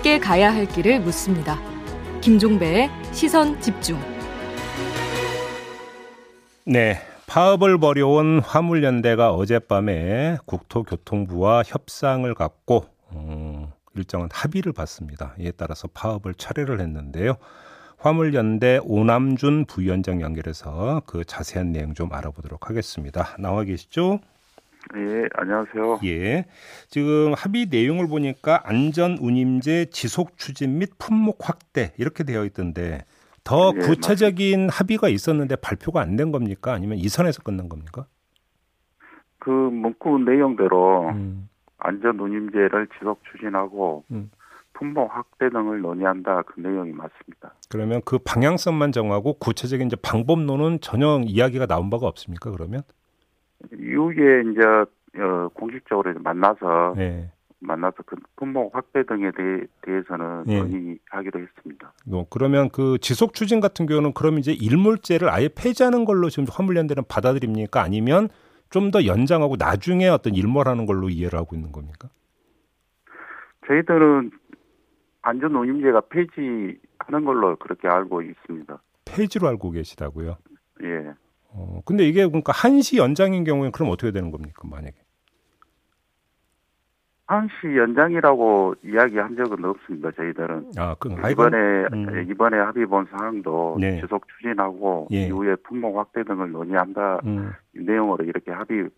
함께 가야 할 길을 묻습니다. 김종배의 시선 집중. 네. 파업을 벌여온 화물연대가 어젯밤에 국토교통부와 협상을 갖고 음, 일정한 합의를 받습니다. 이에 따라서 파업을 철회를 했는데요. 화물연대 오남준 부위원장 연결해서 그 자세한 내용 좀 알아보도록 하겠습니다. 나와 계시죠? 예, 안녕하세요. 예. 지금 합의 내용을 보니까 안전 운임제 지속 추진 및 품목 확대 이렇게 되어 있던데 더 예, 구체적인 맞습니다. 합의가 있었는데 발표가 안 된 겁니까? 아니면 이 선에서 끝난 겁니까? 그 문구 내용대로 음. 안전 운임제를 지속 추진하고 음. 품목 확대 등을 논의한다 그 내용이 맞습니다. 그러면 그 방향성만 정하고 구체적인 이제 방법론은 전혀 이야기가 나온 바가 없습니까? 그러면 이후에 이제 어, 공식적으로 만나서 네. 만나서 그 품목 확대 등에 대해, 대해서는 예. 논의하기로 했습니다. 뭐 그러면 그 지속 추진 같은 경우는 그럼 이제 일몰제를 아예 폐지하는 걸로 지금 화물연대는 받아들입니까? 아니면 좀 더 연장하고 나중에 어떤 일몰하는 걸로 이해를 하고 있는 겁니까? 저희들은 안전 운임제가 폐지하는 걸로 그렇게 알고 있습니다. 폐지로 알고 계시다고요? 예. 어, 근데 이게 그러니까 한시 연장인 경우에 그럼 어떻게 되는 겁니까? 만약에 한시 연장이라고 이야기한 적은 없습니다. 저희들은 아, 그 이번에 음. 이번에 합의 본 사항도 네. 지속 추진하고 예. 이후에 품목 확대 등을 논의한다 음, 이 내용으로 이렇게 합의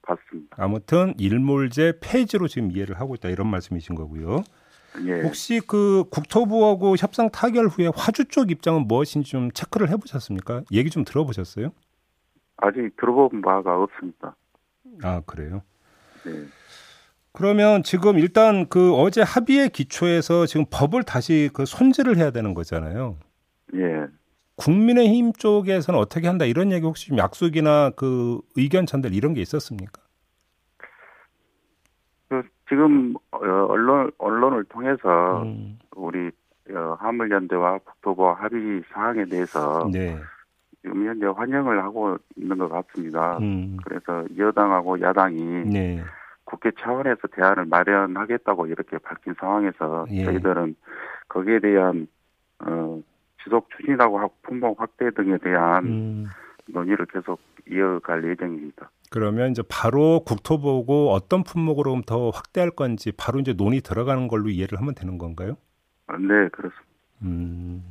봤습니다. 아무튼 일몰제 폐지로 지금 이해를 하고 있다 이런 말씀이신 거고요. 예. 혹시 그 국토부하고 협상 타결 후에 화주 쪽 입장은 무엇인지 좀 체크를 해보셨습니까? 얘기 좀 들어보셨어요? 아직 들어본 바가 없습니다. 아 그래요. 네. 그러면 지금 일단 그 어제 합의의 기초에서 지금 법을 다시 그 손질을 해야 되는 거잖아요. 예. 국민의힘 쪽에서는 어떻게 한다 이런 얘기 혹시 좀 약속이나 그 의견 전달 이런 게 있었습니까? 그 지금 어, 언론 언론을 통해서 음, 우리 어, 화물연대와 국토부 합의 사항에 대해서 네. 지금 현재 환영을 하고 있는 것 같습니다. 음, 그래서 여당하고 야당이 네. 국회 차원에서 대안을 마련하겠다고 이렇게 밝힌 상황에서 예. 저희들은 거기에 대한 어, 지속 추진하고 확- 품목 확대 등에 대한 음, 논의를 계속 이어갈 예정입니다. 그러면 이제 바로 국토부고 어떤 품목으로 더 확대할 건지 바로 이제 논의 들어가는 걸로 이해를 하면 되는 건가요? 네, 그렇습니다. 음.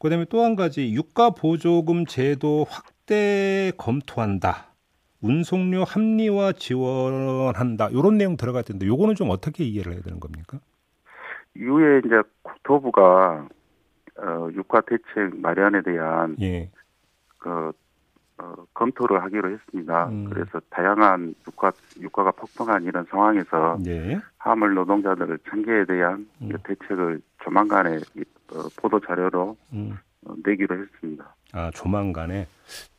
그다음에 또 한 가지 유가 보조금 제도 확대 검토한다. 운송료 합리화 지원한다. 이런 내용 들어갈 텐데 요거는 좀 어떻게 이해를 해야 되는 겁니까? 이후에 이제 국토부가 어, 유가 대책 마련에 대한 예. 그 어, 검토를 하기로 했습니다. 음. 그래서 다양한 유가 유가가 폭등한 이런 상황에서 네. 화물 노동자들 생계에 대한 음. 대책을 조만간에 보도 자료로 음. 어, 내기로 했습니다. 아, 조만간에.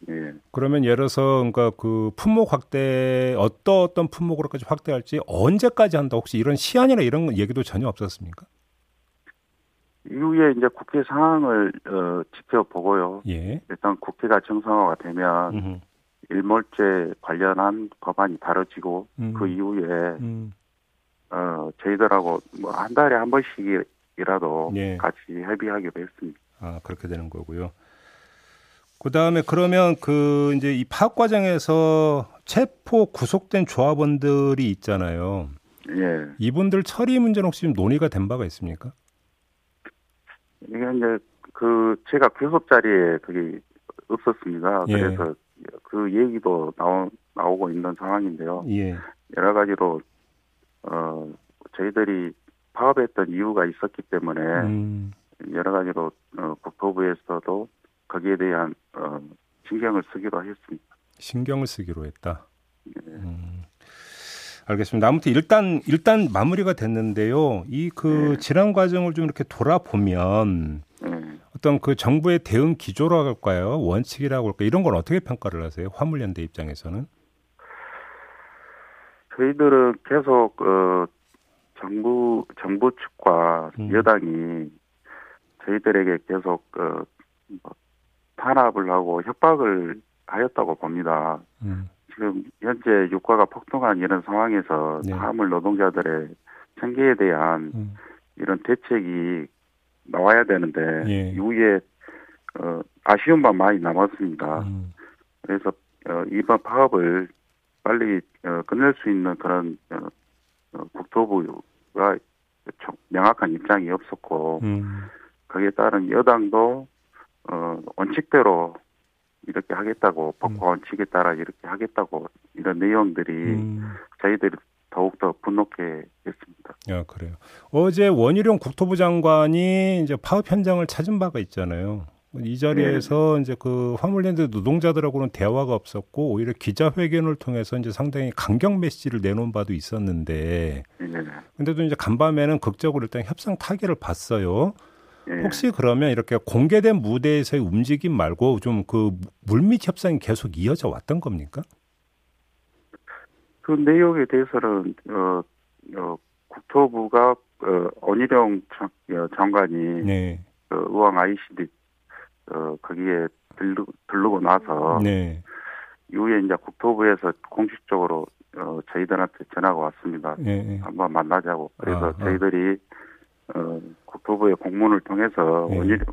예. 그러면 예를 들어서 그러니까 그 품목 확대 어떤 어떤 품목으로까지 확대할지 언제까지 한다. 혹시 이런 시한이나 이런 얘기도 전혀 없었습니까? 이후에 이제 국회 상황을 어, 지켜보고요. 예. 일단 국회가 정상화가 되면 음흠. 일몰제 관련한 법안이 다뤄지고 음. 그 이후에 음. 어, 저희들하고 뭐 한 달에 한 번씩 이라도 예. 같이 협의하기로 했습니다. 아, 그렇게 되는 거고요. 그 다음에 그러면 그 이제 이 파업 과정에서 체포 구속된 조합원들이 있잖아요. 예. 이분들 처리 문제는 혹시 좀 논의가 된 바가 있습니까? 이게 이제 그 제가 교섭 자리에 그게 없었습니다. 예. 그래서 그 얘기도 나오, 나오고 있는 상황인데요. 예. 여러 가지로 어 저희들이 파업했던 이유가 있었기 때문에 음, 여러 가지로 어, 국토부에서도 거기에 대한 어, 신경을 쓰기로 했습니다. 신경을 쓰기로 했다. 예. 음, 알겠습니다. 아무튼 일단 일단 마무리가 됐는데요. 이그 네. 지난 과정을 좀 이렇게 돌아보면 예. 어떤 그 정부의 대응 기조라고 할까요? 원칙이라고 할까요? 이런 건 어떻게 평가를 하세요? 화물연대 입장에서는? 저희들은 계속 어, 정부 정부 측과 음. 여당이 저희들에게 계속 어, 뭐, 탄압을 하고 협박을 하였다고 봅니다. 음, 지금 현재 유가가 폭등한 이런 상황에서 네. 화물 노동자들의 생계에 대한 음. 이런 대책이 나와야 되는데 예. 이후에 어, 아쉬운 바 많이 남았습니다. 음. 그래서 어, 이번 파업을 빨리 어, 끝낼 수 있는 그런 어, 어, 국토부가 정- 명확한 입장이 없었고 음. 거기에 따른 여당도 어, 원칙대로 이렇게 하겠다고 법과 원칙에 따라 이렇게 하겠다고 이런 내용들이 음. 저희들이 더욱더 분노케 했습니다. 야, 그래요. 어제 원희룡 국토부 장관이 이제 파업 현장을 찾은 바가 있잖아요. 이 자리에서 이제 그 화물랜드 노동자들하고는 대화가 없었고 오히려 기자회견을 통해서 이제 상당히 강경 메시지를 내놓은 바도 있었는데 네. 근데도 이제 간밤에는 극적으로 일단 협상 타결을 봤어요. 예. 혹시 그러면 이렇게 공개된 무대에서의 움직임 말고 좀 그 물밑 협상이 계속 이어져 왔던 겁니까? 그 내용에 대해서는 어, 어, 국토부가 어, 원희룡 장, 어, 장관이 네. 그 의왕 ICD 어, 거기에 들르, 들르고 나서 네. 이후에 이제 국토부에서 공식적으로 어, 저희들한테 전화가 왔습니다. 네. 네. 한번 만나자고. 그래서 아하. 저희들이 어, 국토부의 공문을 통해서 네. 원희룡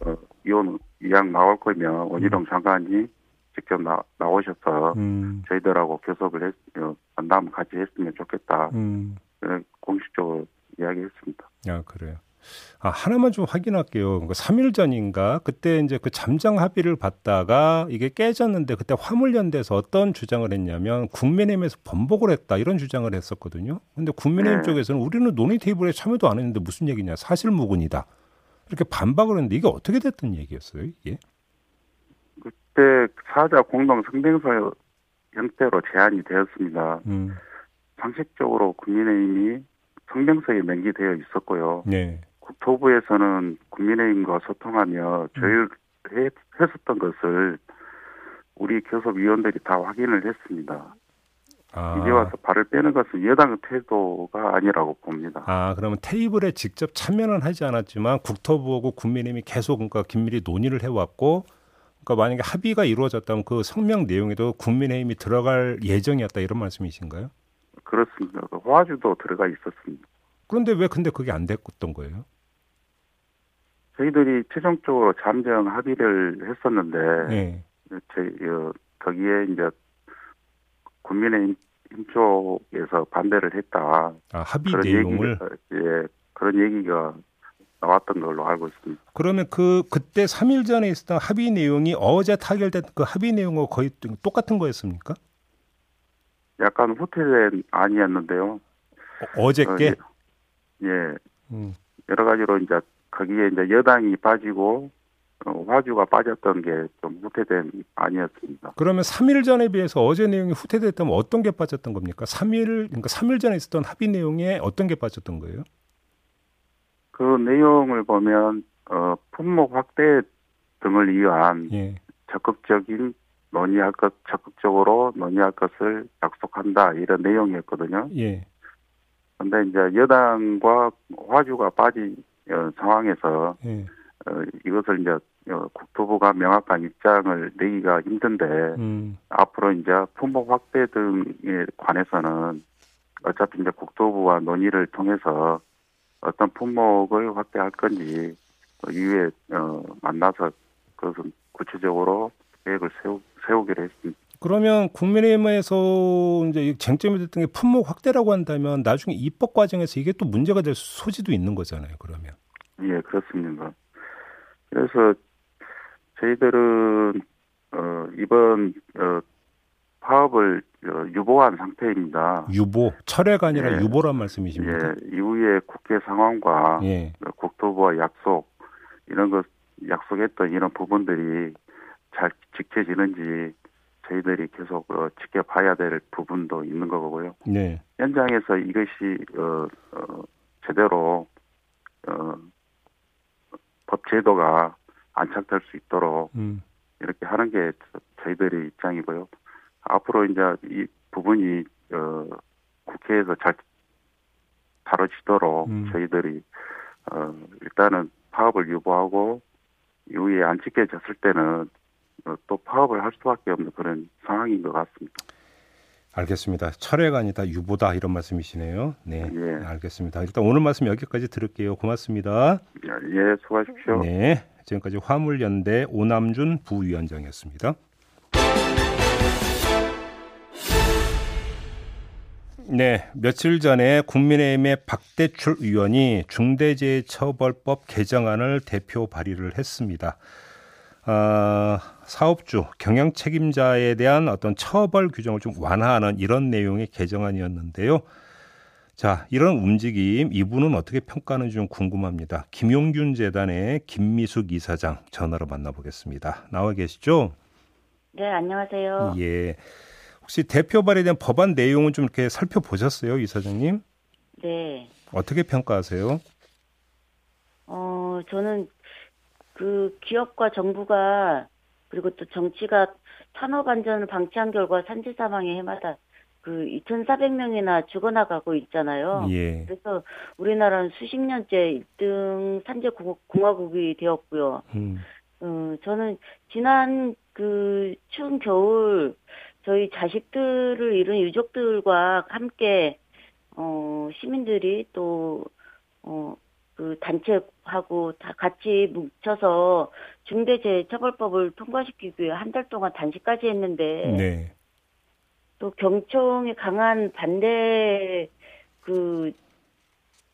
어, 이혼 이양 나올 거면 원희룡 장관이 직접 나, 나오셔서 음. 저희들하고 교섭을 했, 어, 만남 같이 했으면 좋겠다. 음. 어, 공식적으로 이야기했습니다. 아, 그래요. 아, 하나만 좀 확인할게요. 그 3일 전인가 그때 이제 그 잠정 합의를 받다가 이게 깨졌는데 그때 화물연대에서 어떤 주장을 했냐면 국민의힘에서 번복을 했다 이런 주장을 했었거든요. 근데 국민의힘 네. 쪽에서는 우리는 논의 테이블에 참여도 안 했는데 무슨 얘기냐 사실무근이다. 이렇게 반박을 했는데 이게 어떻게 됐던 얘기였어요, 이게? 그때 사자 공동 성명서 형태로 제안이 되었습니다. 음. 상식적으로 국민의힘이 성명서에 명기되어 있었고요. 네. 국토부에서는 국민의힘과 소통하며 조율했었던 것을 우리 교섭위원들이 다 확인을 했습니다. 아. 이제 와서 발을 빼는 것은 여당의 태도가 아니라고 봅니다. 아, 그러면 테이블에 직접 참여는 하지 않았지만 국토부하고 국민의힘이 계속 그러니까 긴밀히 논의를 해왔고, 그러니까 만약에 합의가 이루어졌다면 그 성명 내용에도 국민의힘이 들어갈 예정이었다 이런 말씀이신가요? 그렇습니다. 그 화주도 들어가 있었습니다. 그런데 왜 근데 그게 안 됐던 거예요? 저희들이 최종적으로 잠정 합의를 했었는데 네. 저희 어, 거기에 이제 국민의힘 쪽에서 반대를 했다. 아, 합의 그런 내용을 얘기가, 예, 그런 얘기가 나왔던 걸로 알고 있습니다. 그러면 그 그때 3일 전에 있었던 합의 내용이 어제 타결된 그 합의 내용과 거의 똑같은 거였습니까? 약간 후퇴된 아니었는데요. 어, 저께 어, 예, 예, 음. 여러 가지로 이제 거기에 이제 여당이 빠지고 어, 화주가 빠졌던 게 좀 후퇴된 아니었습니다. 그러면 3일 전에 비해서 어제 내용이 후퇴됐다면 어떤 게 빠졌던 겁니까? 3일 그러니까 3일 전에 있었던 합의 내용에 어떤 게 빠졌던 거예요? 그 내용을 보면 어, 품목 확대 등을 위한 예. 적극적인 논의할 것, 적극적으로 논의할 것을 약속한다 이런 내용이었거든요. 예. 근데 이제 여당과 화주가 빠진 어, 상황에서 예. 어, 이것을 이제 어, 국토부가 명확한 입장을 내기가 힘든데 음. 앞으로 이제 품목 확대 등에 관해서는 어차피 이제 국토부와 논의를 통해서 어떤 품목을 확대할 건지 그 이후에 어, 만나서 그것은 구체적으로 계획을 세우, 세우기로 했습니다. 그러면 국민의힘에서 이제 이 쟁점이 됐던 게 품목 확대라고 한다면 나중에 입법 과정에서 이게 또 문제가 될 소지도 있는 거잖아요. 그러면. 예, 그렇습니다. 그래서 저희들은 어, 이번 어, 파업을 어, 유보한 상태입니다. 유보, 철회가 아니라 예. 유보란 말씀이십니까? 예, 이후에 국회 상황과 예. 어, 국토부와 약속 이런 것 약속했던 이런 부분들이 잘 지켜지는지 저희들이 계속 어, 지켜봐야 될 부분도 있는 거고요. 네. 현장에서 이것이 어, 어, 제대로 어, 법 제도가 안착될 수 있도록 음. 이렇게 하는 게 저- 저희들의 입장이고요. 앞으로 이제 이 부분이 어, 국회에서 잘 다뤄지도록 음. 저희들이 어, 일단은 파업을 유보하고 이후에 안 지켜졌을 때는 어, 또 파업을 할 수밖에 없는 그런 상황인 것 같습니다. 알겠습니다. 철회가 아니다 유보다 이런 말씀이시네요. 네, 예. 알겠습니다. 일단 오늘 말씀 여기까지 들을게요. 고맙습니다. 예, 수고하십시오. 네, 지금까지 화물연대 오남준 부위원장이었습니다. 네, 며칠 전에 국민의힘의 박대출 의원이 중대재해처벌법 개정안을 대표 발의를 했습니다. 어, 사업주, 경영 책임자에 대한 어떤 처벌 규정을 좀 완화하는 이런 내용의 개정안이었는데요. 자, 이런 움직임 이분은 어떻게 평가하는지 좀 궁금합니다. 김용균 재단의 김미숙 이사장 전화로 만나보겠습니다. 나와 계시죠? 네, 안녕하세요. 예. 혹시 대표 발의된 법안 내용은 좀 이렇게 살펴보셨어요, 이사장님? 네. 어떻게 평가하세요? 어, 저는 그 기업과 정부가 그리고 또 정치가 산업 안전을 방치한 결과 산재 사망의 해마다 그 2,400명이나 죽어나가고 있잖아요. 예. 그래서 우리나라는 수십 년째 1등 산재 공화국이 되었고요. 음. 어, 저는 지난 그 추운 겨울 저희 자식들을 잃은 유족들과 함께 어 시민들이 또 어 그 단체하고 다 같이 뭉쳐서 중대재해처벌법을 통과시키기 위해 한 달 동안 단식까지 했는데 네. 또 경총의 강한 반대 그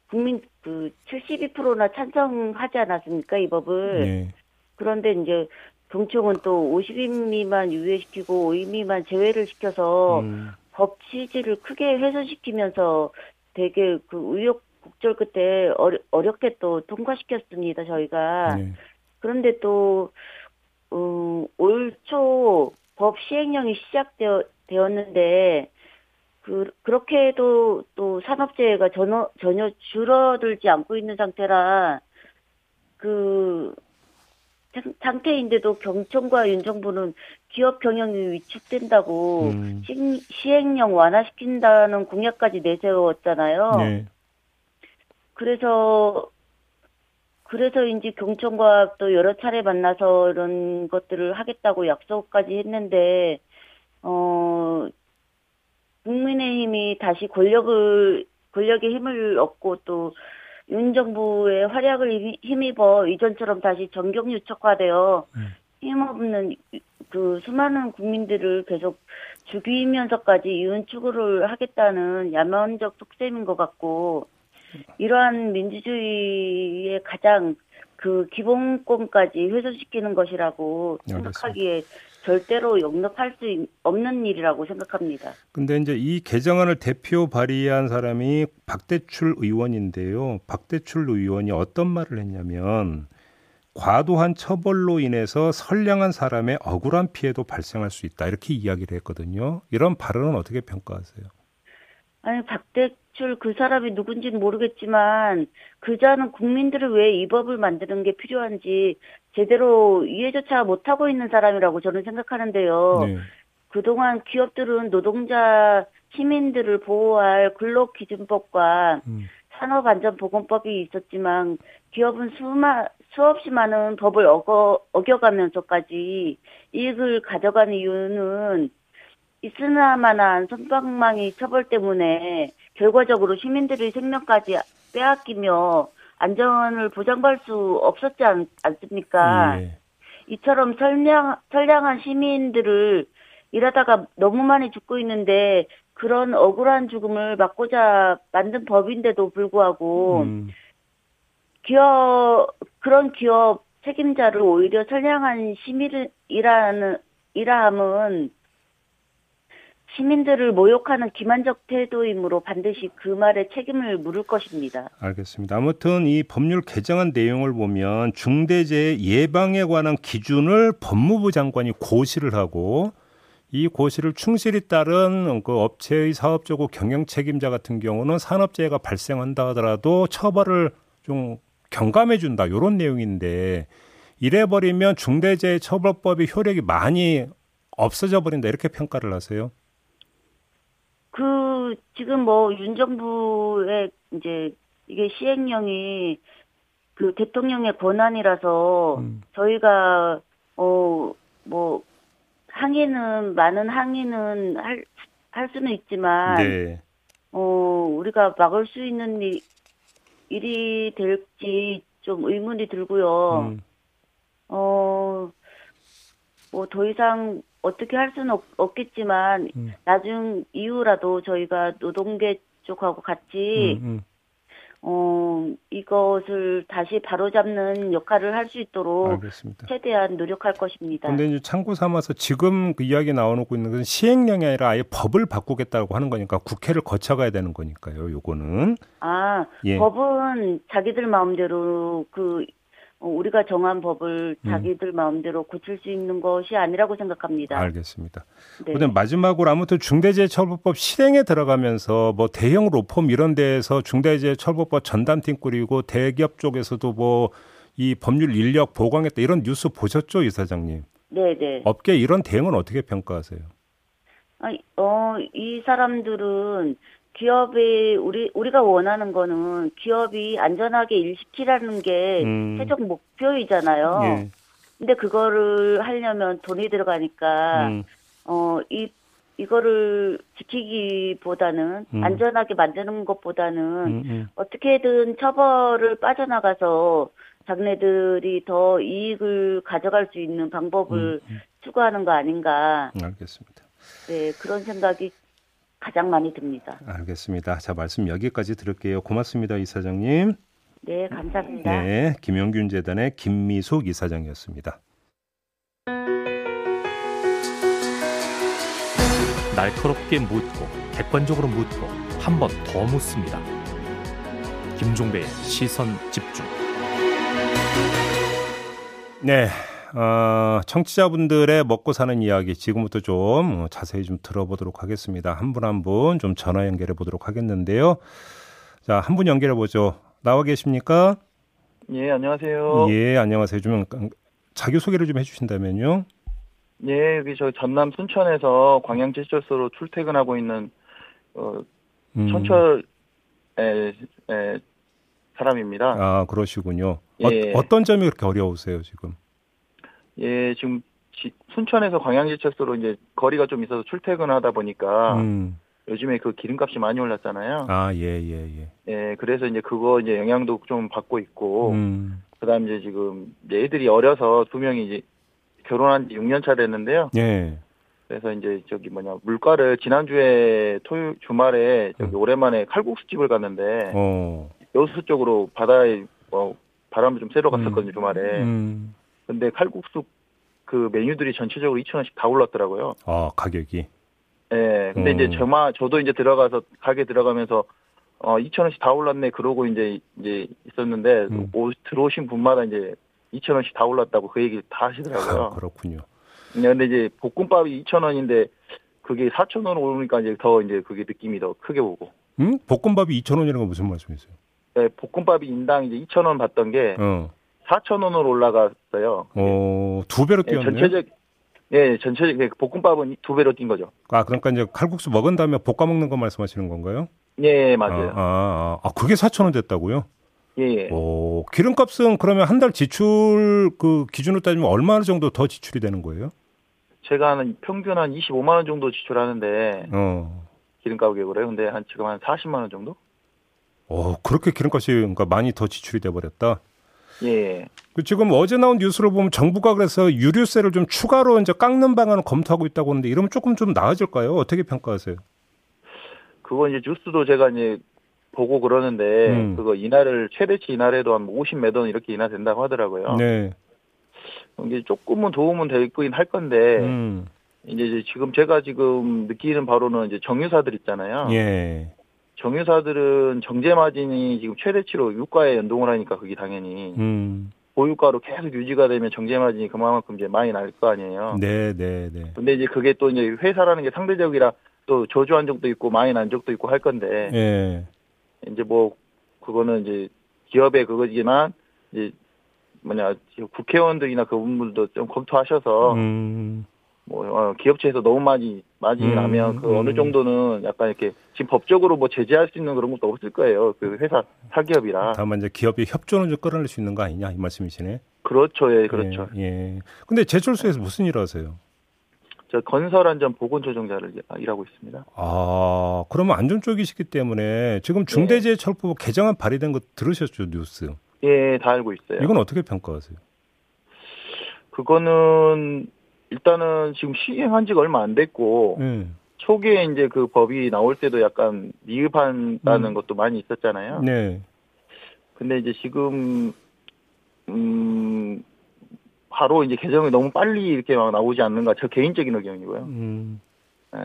국민 그 72%나 찬성하지 않았습니까 이 법을 네. 그런데 이제 경총은 또 50인 미만 유예시키고 5인 미만 제외를 시켜서 음. 법 취지를 크게 훼손시키면서 되게 그 의욕 국절 끝에 어려, 어렵게 또 통과시켰습니다 저희가 네. 그런데 또 음, 올초 법 시행령이 시작되어 되었는데 그 그렇게 해도 또 산업재해가 전혀 전혀 줄어들지 않고 있는 상태라 그 상태인데도 경청과 윤 정부는 기업 경영이 위축된다고 음. 시, 행령 완화시킨다는 공약까지 내세웠잖아요. 네. 그래서 그래서 이제 경청과 또 여러 차례 만나서 이런 것들을 하겠다고 약속까지 했는데 어 국민의힘이 다시 권력을 권력의 힘을 얻고 또 윤 정부의 활약을 힘입어 이전처럼 다시 정경유착화되어 네. 힘없는 그 수많은 국민들을 계속 죽이면서까지 이윤 추구를 하겠다는 야만적 속셈인 것 같고 이러한 민주주의의 가장 그 기본권까지 훼손시키는 것이라고 생각하기에 절대로 용납할 수 없는 일이라고 생각합니다. 근데 이제 이 개정안을 대표 발의한 사람이 박대출 의원인데요. 박대출 의원이 어떤 말을 했냐면 과도한 처벌로 인해서 선량한 사람의 억울한 피해도 발생할 수 있다. 이렇게 이야기를 했거든요. 이런 발언은 어떻게 평가하세요? 아니 박대 출 그 사람이 누군지는 모르겠지만 그자는 국민들을 왜 이 법을 만드는 게 필요한지 제대로 이해조차 못하고 있는 사람이라고 저는 생각하는데요. 네. 그동안 기업들은 노동자 시민들을 보호할 근로기준법과 음. 산업안전보건법이 있었지만 기업은 수마, 수없이 많은 법을 어거, 어겨가면서까지 이익을 가져가는 이유는 있으나마나 선박망이 처벌 때문에 결과적으로 시민들의 생명까지 빼앗기며 안전을 보장받을 수 없었지 않, 습니까 네. 이처럼 선량, 선량한 시민들을 일하다가 너무 많이 죽고 있는데 그런 억울한 죽음을 막고자 만든 법인데도 불구하고 음. 기업 그런 기업 책임자를 오히려 선량한 시민이라는 이라함은 시민들을 모욕하는 기만적 태도이므로 반드시 그 말에 책임을 물을 것입니다. 알겠습니다. 아무튼 이 법률 개정안 내용을 보면 중대재해 예방에 관한 기준을 법무부 장관이 고시를 하고 이 고시를 충실히 따른 그 업체의 사업적고 경영 책임자 같은 경우는 산업재해가 발생한다 하더라도 처벌을 좀 경감해 준다 이런 내용인데 이래 버리면 중대재해처벌법의 효력이 많이 없어져 버린다 이렇게 평가를 하세요. 그 지금 뭐 윤 정부의 이제 이게 시행령이 그 대통령의 권한이라서 음. 저희가 어 뭐 항의는 많은 항의는 할 할 수는 있지만 네. 어 우리가 막을 수 있는 일, 일이 될지 좀 의문이 들고요. 음. 어뭐 더 이상 어떻게 할 수는 없, 겠지만 음. 나중 이후라도 저희가 노동계 쪽하고 같이 음, 음. 어, 이것을 다시 바로잡는 역할을 할 수 있도록 알겠습니다. 최대한 노력할 것입니다. 그런데 이제 참고 삼아서 지금 그 이야기 나오고 있는 것은 시행령이 아니라 아예 법을 바꾸겠다고 하는 거니까 국회를 거쳐가야 되는 거니까요. 요거는 아 예. 법은 자기들 마음대로 그 어, 우리가 정한 법을 음. 자기들 음. 마음대로 고칠 수 있는 것이 아니라고 생각합니다. 알겠습니다. 네. 마지막으로 아무튼 중대재해처벌법 실행에 들어가면서 뭐 대형 로펌 이런 데에서 중대재해처벌법 전담팀 꾸리고 대기업 쪽에서도 뭐 이 법률 인력 보강했다 이런 뉴스 보셨죠, 이사장님? 네, 네. 업계 이런 대응은 어떻게 평가하세요? 아, 어, 이 사람들은 기업이 우리 우리가 원하는 거는 기업이 안전하게 일시키라는 게 음. 최종 목표이잖아요. 예. 근데 그거를 하려면 돈이 들어가니까 음. 어이 이거를 지키기보다는 음. 안전하게 만드는 것보다는 음, 음. 어떻게든 처벌을 빠져나가서 자기네들이 더 이익을 가져갈 수 있는 방법을 음, 추구하는 거 아닌가. 알겠습니다. 네, 그런 생각이 가장 많이 듭니다. 알겠습니다. 자, 말씀 여기까지 들을게요. 고맙습니다, 이사장님. 네, 감사합니다. 네, 김영균 재단의 김미숙 이사장이었습니다. 날카롭게 묻고 객관적으로 묻고 한 번 더 묻습니다. 김종배의 시선 집중. 네, 어, 청취자분들의 먹고 사는 이야기 지금부터 좀 어, 자세히 좀 들어보도록 하겠습니다. 한 분 한 분 좀 전화 연결해 보도록 하겠는데요. 자, 한 분 연결해 보죠. 나와 계십니까? 예, 안녕하세요. 예, 안녕하세요. 좀 자기 소개를 좀 해주신다면요. 예, 여기 저 전남 순천에서 광양제철소로 출퇴근하고 있는 어, 음. 천철 에, 에, 사람입니다. 아, 그러시군요. 예. 어, 어떤 점이 그렇게 어려우세요, 지금? 예, 지금 지, 순천에서 광양지철소로 이제 거리가 좀 있어서 출퇴근하다 보니까 음. 요즘에 그 기름값이 많이 올랐잖아요. 아, 예, 예, 예. 예, 그래서 이제 그거 이제 영향도 좀 받고 있고, 음. 그 다음 이제 지금 애들이 어려서 두 명이 이제 결혼한 지 6년 차 됐는데요. 예. 그래서 이제 저기 뭐냐, 물가를 지난주에 토요일 주말에 저기 음. 오랜만에 칼국수집을 갔는데, 어. 여수 쪽으로 바다에 뭐 바람을 좀 쐬러 갔었거든요, 음. 주말에. 음. 근데 칼국수 그 메뉴들이 전체적으로 2,000원씩 다 올랐더라고요. 아, 가격이? 네. 근데 음. 이제 저마, 저도 이제 들어가서, 가게 들어가면서, 어, 2,000원씩 다 올랐네. 그러고 이제, 이제 있었는데, 음. 오, 들어오신 분마다 이제 2,000원씩 다 올랐다고 그 얘기를 다 하시더라고요. 아, 그렇군요. 네, 근데 이제 볶음밥이 2,000원인데, 그게 4,000원 오르니까 이제 더 이제 그게 느낌이 더 크게 오고. 음? 볶음밥이 2,000원이라는 건 무슨 말씀이세요? 네, 볶음밥이 인당 이제 2,000원 받던 게, 어. 4천 원으로 올라갔어요. 어, 두 배로 예, 뛰었네요. 전체적 예, 전체적 그 볶음밥은 두 배로 뛴 거죠. 아, 그러니까 이제 칼국수 먹은 다음에 볶아 먹는 거 말씀하시는 건가요? 예, 맞아요. 아, 아, 아 그게 4천 원 됐다고요? 예, 예. 오, 기름값은 그러면 한 달 지출 그 기준으로 따지면 얼마 정도 더 지출이 되는 거예요? 제가 한 평균 한 25만 원 정도 지출하는데 어. 기름값 계고요. 근데 한 지금 한 40만 원 정도? 어, 그렇게 기름값이 그러니까 많이 더 지출이 돼 버렸다. 예. 그 지금 어제 나온 뉴스로 보면 정부가 그래서 유류세를 좀 추가로 이제 깎는 방안을 검토하고 있다고 하는데 이러면 조금 좀 나아질까요? 어떻게 평가하세요? 그거 이제 뉴스도 제가 이제 보고 그러는데 음. 그거 인하를 최대치 인하래도 한 50몇 원 이렇게 인하된다고 하더라고요. 네. 이게 조금은 도움은 되긴 할 건데 음. 이제 지금 제가 지금 느끼는 바로는 이제 정유사들 있잖아요. 예. 정유사들은 정제 마진이 지금 최대치로 유가에 연동을 하니까 그게 당연히 음. 보유가로 계속 유지가 되면 정제 마진이 그만큼 이제 많이 날 거 아니에요. 네, 네, 네. 근데 이제 그게 또 이제 회사라는 게 상대적이라 또 저주한 적도 있고 많이 난 적도 있고 할 건데. 네. 이제 뭐 그거는 이제 기업의 그거지만 이제 뭐냐 국회의원들이나 그분들도 좀 검토하셔서 음. 뭐 어, 기업체에서 너무 많이 많이 음, 나면 그 음. 어느 정도는 약간 이렇게 지금 법적으로 뭐 제재할 수 있는 그런 것도 없을 거예요. 그 회사 사기업이라. 다만 이제 기업이 협조는 좀 끌어낼 수 있는 거 아니냐 이 말씀이시네. 그렇죠, 예, 그렇죠. 예. 예. 근데 제철소에서 무슨 일을 하세요? 저 건설 안전 보건 조정자를 일하고 있습니다. 아, 그러면 안전 쪽이시기 때문에 지금 중대재해처벌법 네. 개정안 발의된 거 들으셨죠, 뉴스? 예, 다 알고 있어요. 이건 어떻게 평가하세요? 그거는 일단은 지금 시행한 지가 얼마 안 됐고 네. 초기에 이제 그 법이 나올 때도 약간 미흡한다는 음. 것도 많이 있었잖아요. 네. 근데 이제 지금 음 바로 이제 개정이 너무 빨리 이렇게 막 나오지 않는가 저 개인적인 의견이고요. 음. 네.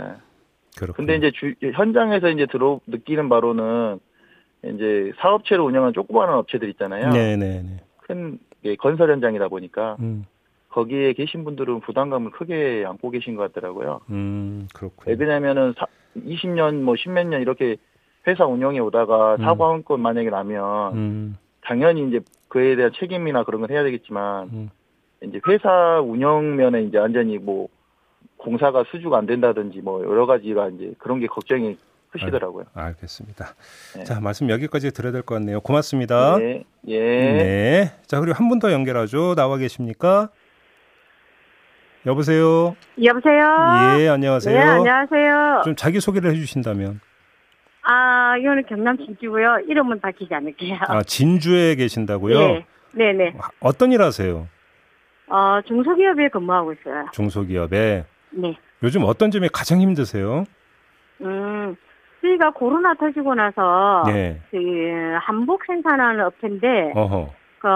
그렇군요. 근데 이제 주, 현장에서 이제 들어 느끼는 바로는 이제 사업체를 운영하는 조그마한 업체들 있잖아요. 네네네. 네, 네. 큰 건설 현장이다 보니까 음. 거기에 계신 분들은 부담감을 크게 안고 계신 것 같더라고요. 음, 그렇군요. 왜냐면은 20년 뭐 10몇 년 이렇게 회사 운영에 오다가 음. 사고 한 건 만약에 나면 음. 당연히 이제 그에 대한 책임이나 그런 건 해야 되겠지만 음. 이제 회사 운영 면에 이제 완전히 뭐 공사가 수주가 안 된다든지 뭐 여러 가지가 이제 그런 게 걱정이 크시더라고요. 알, 알겠습니다. 네. 자, 말씀 여기까지 들어야 될 것 같네요. 고맙습니다. 네. 예. 네. 자, 그리고 한 분 더 연결하죠. 나와 계십니까? 여보세요. 여보세요. 예, 안녕하세요. 네, 안녕하세요. 좀 자기 소개를 해주신다면. 아, 이거는 경남 진주고요. 이름은 밝히지 않을게요. 아, 진주에 계신다고요? 네, 네, 네. 어떤 일 하세요? 어, 중소기업에 근무하고 있어요. 중소기업에. 네. 요즘 어떤 점이 가장 힘드세요? 음, 저희가 코로나 터지고 나서 네. 그 한복 생산하는 업체인데. 어허. 그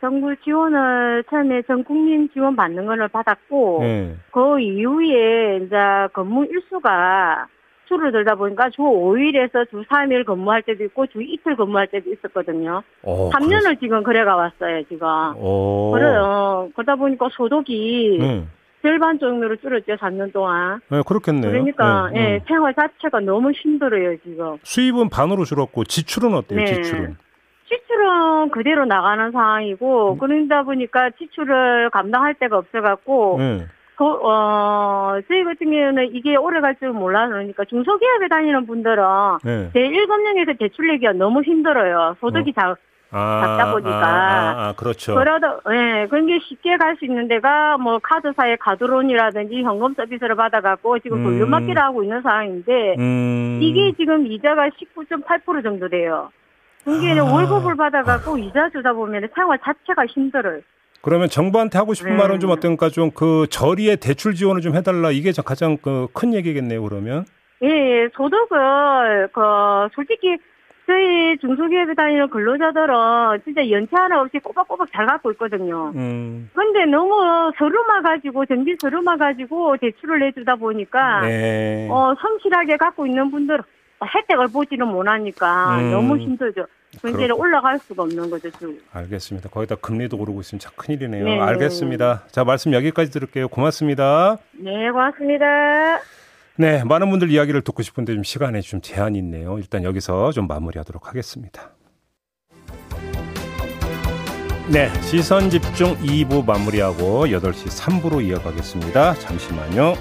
정부 지원을 처음에 전 국민 지원 받는 거를 받았고 네. 그 이후에 이제 근무 일수가 줄어들다 보니까 주 5일에서 주 3일 근무할 때도 있고 주 이틀 근무할 때도 있었거든요. 오, 어, 3년을 그래서... 지금 그래가 왔어요, 지금. 오. 그래요. 그러다 보니까 소득이 네. 절반 정도로 줄었죠, 3년 동안. 네, 그렇겠네요. 그러니까, 네, 예, 생활 자체가 너무 힘들어요, 지금. 수입은 반으로 줄었고, 지출은 어때요, 네. 지출은? 지출은 그대로 나가는 상황이고 음. 그러다 보니까 지출을 감당할 데가 없어갖고 네. 그, 어, 저희 같은 경우는 이게 오래 갈 줄 몰라 그러니까 중소기업에 다니는 분들은 네. 제1금융에서 대출 내기가 너무 힘들어요. 소득이 어. 작, 아, 작다 보니까. 아, 아, 아, 그렇죠. 그러다, 예, 네, 그런 게 쉽게 갈 수 있는 데가 뭐 카드사의 카드론이라든지 현금 서비스를 받아갖고 지금 돌려막기를 음. 하고 있는 상황인데 음. 이게 지금 이자가 19.8% 정도 돼요. 중개는 아. 월급을 받아갖고 이자 주다 보면 생활 자체가 힘들어요. 그러면 정부한테 하고 싶은 네. 말은 좀 어떤가 좀 그 저리에 대출 지원을 좀 해달라 이게 가장 그 큰 얘기겠네요 그러면. 예, 예, 소득을 그 솔직히 저희 중소기업에 다니는 근로자들은 진짜 연체 하나 없이 꼬박꼬박 잘 갖고 있거든요. 음. 근데 너무 서름화 가지고 정비 서름화 가지고 대출을 내주다 보니까 네. 어 성실하게 갖고 있는 분들 혜택을 보지는 못하니까 음. 너무 힘들죠. 경제를 올라갈 수가 없는 거죠, 지금. 알겠습니다. 거기다 금리도 오르고 있으면 참 큰일이네요. 네. 알겠습니다. 자, 말씀 여기까지 들을게요. 고맙습니다. 네, 고맙습니다. 네, 많은 분들 이야기를 듣고 싶은데 좀 시간에 좀 제한이 있네요. 일단 여기서 좀 마무리하도록 하겠습니다. 네, 시선 집중 2부 마무리하고 8시 3부로 이어가겠습니다. 잠시만요.